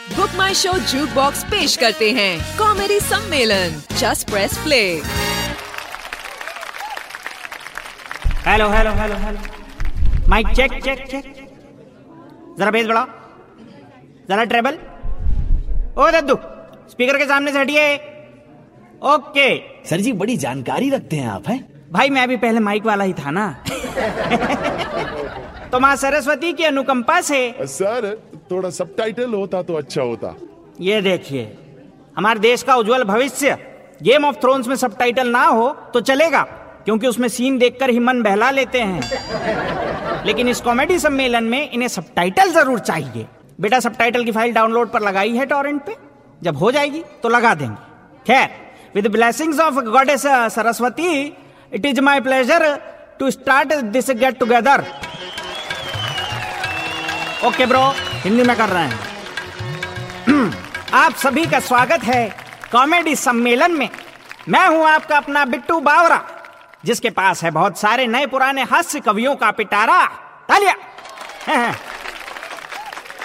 Book My Show juke box पेश करते हैं। कॉमेडी सम्मेलन। Just press play hello hello hello hello mike check check check जरा bass बढ़ाओ। जरा ट्रेबल ओ दद्दू स्पीकर के सामने से हटिए। ओके सर जी बड़ी जानकारी रखते हैं आप हैं? भाई मैं भी पहले माइक वाला ही था ना। तो माँ सरस्वती की अनुकंपा से सर थोड़ा सबटाइटल होता तो अच्छा होता। ये देखिए, हमारे देश का उज्जवल भविष्य गेम ऑफ़ थ्रोन्स में सबटाइटल ना हो तो चलेगा, क्योंकि उसमें सीन देखकर ही मन बहला लेते हैं। लेकिन इस कॉमेडी सम्मेलन में इन्हें सबटाइटल ज़रूर चाहिए। बेटा सबटाइटल की फ़ाइल डाउनलोड पर लगाई है टॉरेंट पे। जब हो जाएगी तो लगा देंगे। खैर with blessings of goddess Saraswati it is my pleasure to start this get together okay bro Hindi में कर रहे हैं। आप सभी का स्वागत है कॉमेडी सम्मेलन में। मैं हूँ आपका अपना बिट्टू बावरा, जिसके पास है बहुत सारे नए पुराने हास्य कवियों का पिटारा, तालिया।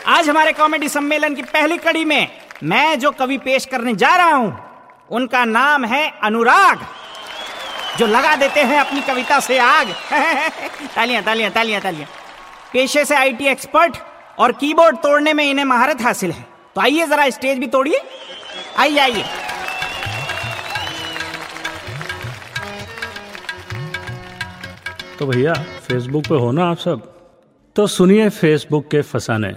आज हमारे कॉमेडी सम्मेलन की पहली कड़ी में मैं जो कवि पेश करने जा रहा हूँ, उनका नाम है अनुराग, जो लगा देते हैं अपनी कविता से आग। तालियाँ तालियाँ तालियाँ तालियाँ। पेशे से आईटी एक्सपर्ट और कीबोर्ड तोड़ने में इन्हें महारत हासिल है। तो आइए जरा स्टेज भी तोड़िए। आइए आइए। तो भैया फेसबुक पे हो ना आप सब? तो सुनिए फेसबुक के फसाने।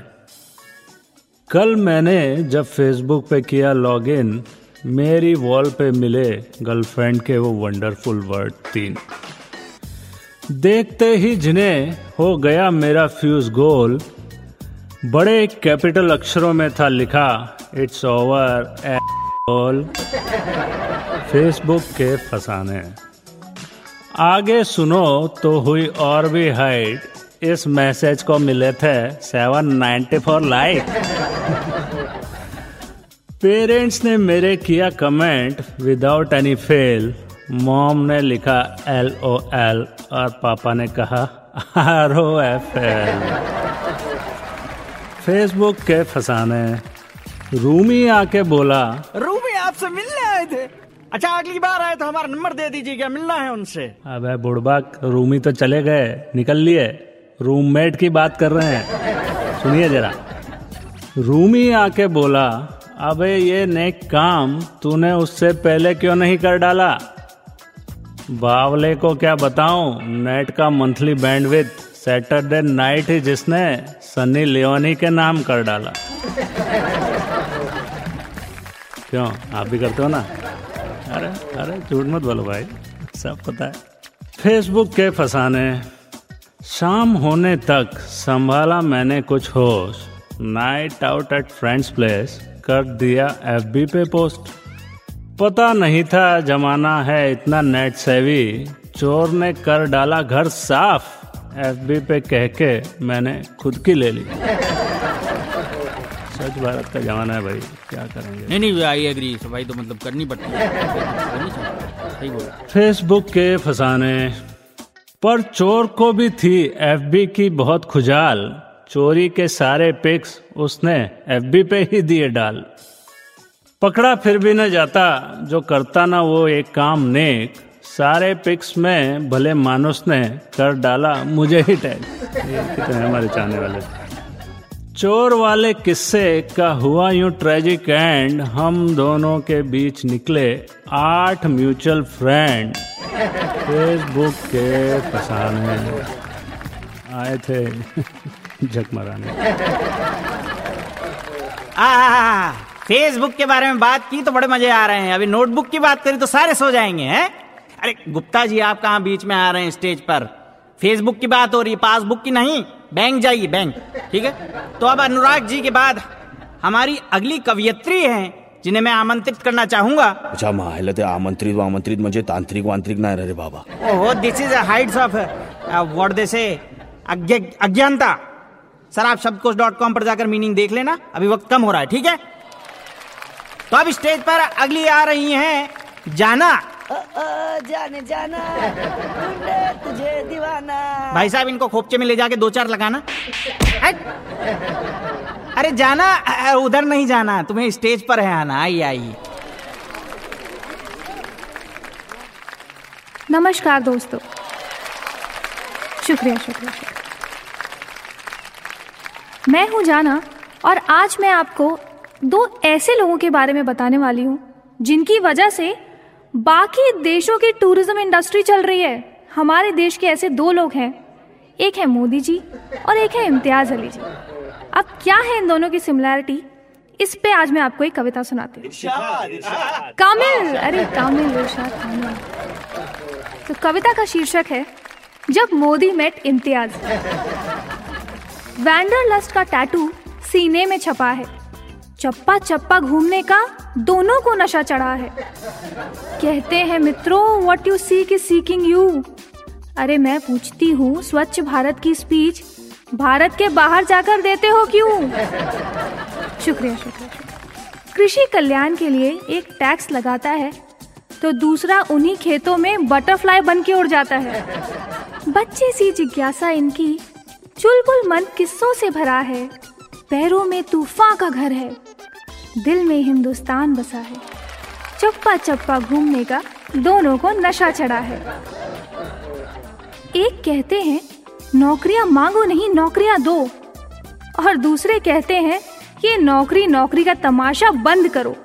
कल मैंने जब फेसबुक पे किया लॉगिन मेरी वॉल पे मिले गर्लफ्रेंड के वो वंडरफुल वर्ड तीन। देखते ही जिन्हें हो गया मेरा फ्यूज गोल बड़े कैपिटल अक्षरों में था लिखा इट्स ओवर ऑल फेसबुक के फसाने। आगे सुनो तो हुई और भी हाइट इस मैसेज को मिले थे seven ninety four like parents ने मेरे किया comment without any fail mom ने लिखा एल ओ एल और पापा ने कहा R O F L Facebook के फसाने। रूमी आके बोला रूमी आपसे मिलने आए थे। अच्छा अगली बार आए तो हमारा नंबर दे दीजिएगा मिलना है उनसे। अबे बुड़बक रूमी तो चले गए निकल लिए। रूममेट की बात कर रहे हैं। सुनिए जरा। रूमी आके बोला अबे ये नेक काम तूने उससे पहले क्यों नहीं कर डाला? बावले को क्या बताऊँ नेट का मंथली बैंडविथ सैटरडे नाइट ही जिसने सनी लियोनी के नाम कर डाला। क्यों? आप भी करते हो ना? अरे अरे, झूठ मत बोलो भाई। सब पता है। फेसबुक के फसाने, शाम होने तक संभाला मैंने कुछ होश। Night out at friends place कर दिया एफबी पे पोस्ट पता नहीं था जमाना है इतना नेट सेवी चोर ने कर डाला घर साफ़। एफबी पे कह के मैंने खुद की ले ली। सच भारत का जमाना है भाई क्या करेंगे? नहीं नहीं आई एग्री सफ़ाई तो मतलब करनी पड़ती है। सही बोला। फेसबुक के फसाने। पर चोर को भी थी एफबी की बहुत खुजाल। चोरी के सारे पिक्स उसने एफबी पे ही दिए डाल। पकड़ा फिर भी न जाता जो करता ना वो एक काम नेक। सारे पिक्स में भले मानुस ने कर डाला मुझे ही टैग। कितने हमारे चाहने वाले। चोर वाले किस्से का हुआ यूँ ट्रेजिक एंड हम दोनों के बीच निकले आठ म्यूचुअल फ्रेंड फेसबुक के फसाने आए थे झक मराने। फेसबुक के बारे में बात की तो बड़े मज़े आ रहे हैं। अभी नोटबुक की बात करी तो सारे सो जाएँगे, हैं? अरे गुप्ता जी आप कहाँ बीच में आ रहे हैं स्टेज पर? फेसबुक की बात हो रही है पासबुक की नहीं। बैंक जाइए बैंक। ठीक है? तो अब अनुराग जी के बाद हमारी अगली कवियत्री हैं जिन्हें मैं आमंत्रित करना चाहूँगा। अच्छा माहिला ते आमंत्रित आमंत्रित म्हणजे तांत्रिक वांत्रिक नाही रे बाबा। ओहो this is heights of what they say अज्ञानता। सर आप शब्दकोश डॉट कॉम पर जाकर मीनिंग देख लेना अभी वक्त कम हो रहा है ठीक है? तो अब स्टेज पर अगली आ रही हैं जाना। जाने जाना ढूंढे तुझे दीवाना। भाई साहब इनको खोपचे में ले जाके दो चार लगाना। अरे जाना उधर नहीं जाना तुम्हें स्टेज पर है आना आइए आइए नमस्कार दोस्तों। शुक्रिया शुक्रिया शुक्रिया। मैं हूँ जाना और आज मैं आपको दो ऐसे लोगों के बारे में बताने वाली हूँ जिनकी वजह से बाकी देशों की टूरिज़्म इंडस्ट्री चल रही है। हमारे देश के ऐसे दो लोग हैं। एक है मोदी जी और एक है इम्तियाज़ अली जी। अब क्या है इन दोनों की सिमिलैरिटी? इस पे आज मैं आपको एक कविता सुनाती हूँ। कामिल अरे कामिल इरशाद कामिल। तो कविता का शीर्षक है जब Modi met Imtiaz. Wanderlust का टैटू सीने में छपा है। चप्पा चप्पा घूमने का दोनों को नशा चढ़ा है। कहते हैं, मित्रों what you seek is seeking you अरे, मैं पूछती हूँ, स्वच्छ भारत की स्पीच भारत के बाहर जाकर देते हो क्यों? शुक्रिया शुक्रिया। कृषि कल्याण के लिए एक टैक्स लगाता है तो दूसरा उन्हीं खेतों में बटरफ्लाई बन के उड़ जाता है। बच्चे सी जिज्ञासा इनकी, चुलबुल मन किस्सों से भरा है, पैरों में तूफ़ान का घर है दिल में हिंदुस्तान बसा है। चप्पा चप्पा घूमने का दोनों को नशा चढ़ा है। एक कहते हैं, नौकरियाँ मांगो नहीं, नौकरियाँ दो। और दूसरे कहते हैं, ये नौकरी नौकरी का तमाशा बंद करो।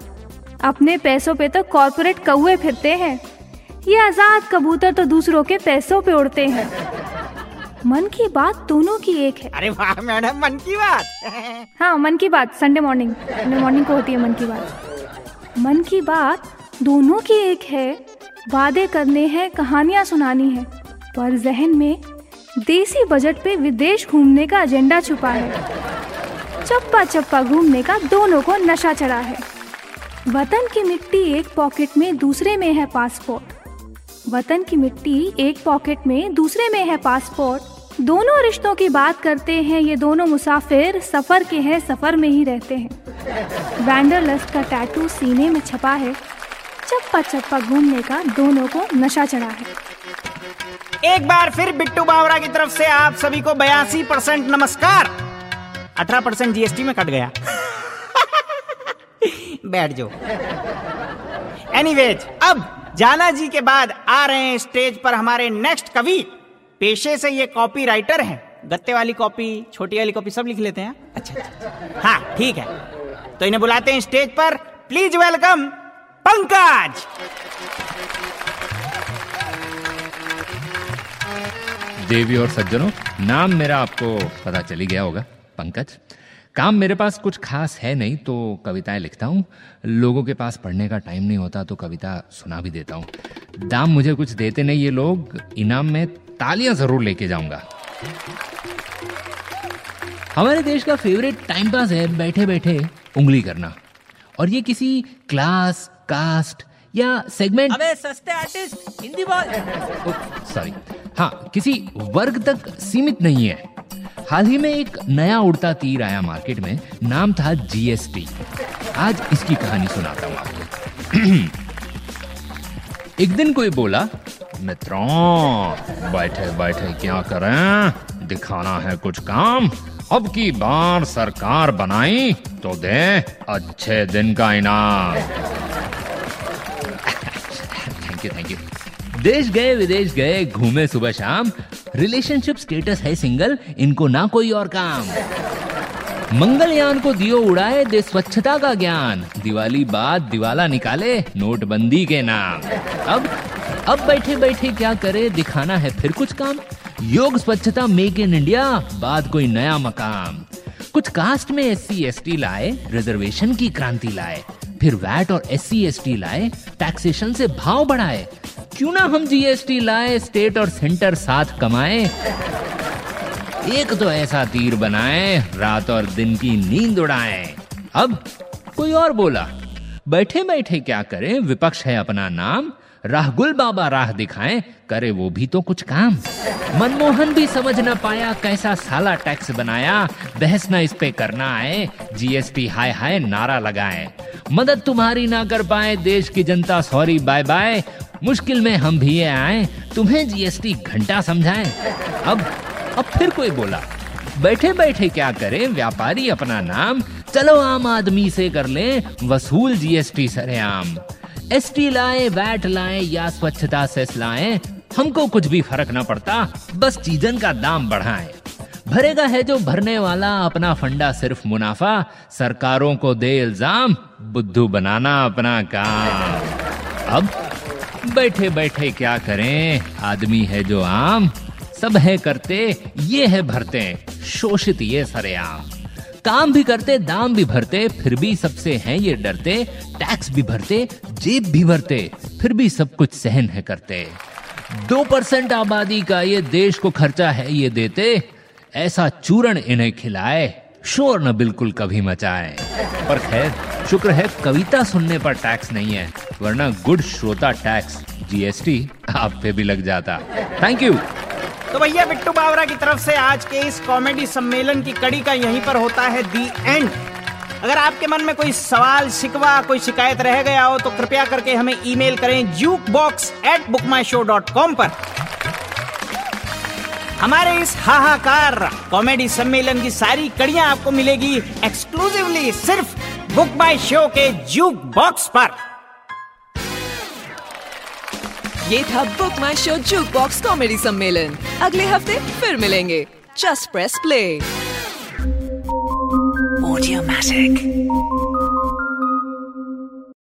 अपने पैसों पे तो कॉरपोरेट कौए फिरते हैं। ये आज़ाद कबूतर तो दूसरों के पैसों पे उड़ते हैं। मन की बात दोनों की एक है। अरे वाह मैडम मन की बात। हाँ मन की बात संडे मॉर्निंग संडे मॉर्निंग को होती है मन की बात। मन की बात दोनों की एक है। वादे करने हैं कहानियाँ सुनानी है पर जहन में देसी बजट पे विदेश घूमने का एजेंडा छुपा है। चप्पा चप्पा घूमने का दोनों को नशा चढ़ा है। वतन की मिट्टी एक पॉकेट में दूसरे में है पासपोर्ट वतन की मिट्टी एक पॉकेट में दूसरे में है पासपोर्ट दोनों रिश्तों की बात करते हैं, ये दोनों मुसाफिर सफ़र के हैं, सफ़र में ही रहते हैं। वैंडरलस्ट का टैटू सीने में छपा है। चप्पा चप्पा घूमने का दोनों को नशा चढ़ा है। एक बार फिर बिट्टू बावरा की तरफ़ से आप सभी को बयासी परसेंट नमस्कार। अठारह परसेंट जीएसटी में कट गया। बैठ जाओ। एनीवेज अब जाना जी के बाद आ रहे हैं स्टेज पर हमारे नेक्स्ट कवि। पेशे से ये कॉपी राइटर हैं। गत्ते वाली कॉपी छोटी वाली कॉपी सब लिख लेते हैं। अच्छा अच्छा। हाँ ठीक है। तो इन्हें बुलाते हैं स्टेज पर। Please welcome Pankaj. देवी और सज्जनों नाम मेरा आपको पता चली गया होगा पंकज। काम मेरे पास कुछ खास है नहीं तो कविताएँ लिखता हूँ। लोगों के पास पढ़ने का टाइम नहीं होता तो कविता सुना भी देता हूँ। दाम मुझे कुछ देते नहीं ये लोग। इनाम में तालियाँ ज़रूर लेके जाऊँगा। हमारे देश का फेवरेट टाइम पास है बैठे बैठे उंगली करना। और ये किसी क्लास कास्ट या सेगमेंट अबे सस्ते आर्टिस्ट हिंदी बोल। सॉरी हाँ किसी वर्ग तक सीमित नहीं है। हाल ही में एक नया उड़ता तीर आया मार्केट में नाम था जीएसटी आज इसकी कहानी सुनाता हूँ आपको। एक दिन कोई बोला मित्रों, बैठे बैठे क्या करें? दिखाना है कुछ काम। अब की बार सरकार बनाई तो दे अच्छे दिन का इनाम। थैंक यू थैंक यू देश गए, विदेश गए, घूमे सुबह शाम। रिलेशनशिप स्टेटस है सिंगल इनको ना कोई और काम। मंगलयान को दियो उड़ाए, दे स्वच्छता का ज्ञान। दिवाली बाद दिवाला निकाले, नोटबंदी के नाम। अब अब बैठे बैठे क्या करे? दिखाना है फिर कुछ काम। योग, स्वच्छता, मेक इन इंडिया, बाद कोई नया मकाम। कुछ कास्ट में एस सी एस टी लाए, रिजर्वेशन की क्रांति लाए। फिर वैट और एस सी एस टी लाए टैक्सेशन से भाव बढ़ाए। क्यों ना हम जीएसटी लाए स्टेट और सेंटर साथ कमाए। एक तो ऐसा तीर बनाए, रात और दिन की नींद उड़ाए। अब कोई और बोला, बैठे बैठे क्या करें? विपक्ष है अपना नाम राहगुल बाबा राह दिखाएँ, करे वो भी तो कुछ काम। मनमोहन भी समझ न पाया कैसा साला टैक्स बनाया, बहस न इस पे करना आए जीएसटी हाय हाय नारा लगाए। मदद तुम्हारी ना कर पाए, देश की जनता सॉरी बाय बाय मुश्किल में हम भी आए, तुम्हें जीएसटी घंटा समझाए। अब अब फिर कोई बोला बैठे बैठे क्या करें, व्यापारी अपना नाम, चलो आम आदमी से कर लें, वसूल जीएसटी सरेआम। एसटी लाए, वैट लाए या स्वच्छता सेस लाए, हमको कुछ भी फ़र्क ना पड़ता, बस चीजन का दाम बढ़ाए। भरेगा है जो भरने वाला, अपना फंडा सिर्फ़ मुनाफा, सरकारों को दे इल्ज़ाम, बुद्धू बनाना अपना काम। अब बैठे बैठे क्या करें, आदमी है जो आम, सब है करते, ये है भरते, शोषित ये सरेआम। काम भी करते, दाम भी भरते, फिर भी सबसे हैं ये डरते टैक्स भी भरते, जेब भी भरते, फिर भी सब कुछ सहन है करते। दो परसेंट आबादी का ये देश को खर्चा है ये देते, ऐसा चूरण इन्हें खिलाए, शोर न बिल्कुल कभी मचाए। पर खैर, शुक्र है कविता सुनने पर टैक्स नहीं है, वरना गुड श्रोता टैक्स जीएसटी आप पे भी लग जाता। थैंक यू तो भैया बिट्टू बावरा की तरफ़ से आज के इस कॉमेडी सम्मेलन की कड़ी का यहीं पर होता है दी एंड अगर आपके मन में कोई सवाल, शिकवा, कोई शिकायत रह गया हो तो कृपया करके हमें ईमेल करें juke box at book my show dot com पर। हमारे इस हाहाकार कॉमेडी सम्मेलन की सारी कड़ियाँ आपको मिलेगी एक्सक्लूसिवली सिर्फ़ बुक माई शो के जूक बॉक्स पर। ये था Book My Show juke box comedy सम्मेलन। अगले हफ़्ते फिर मिलेंगे। Just press play Audiomatic.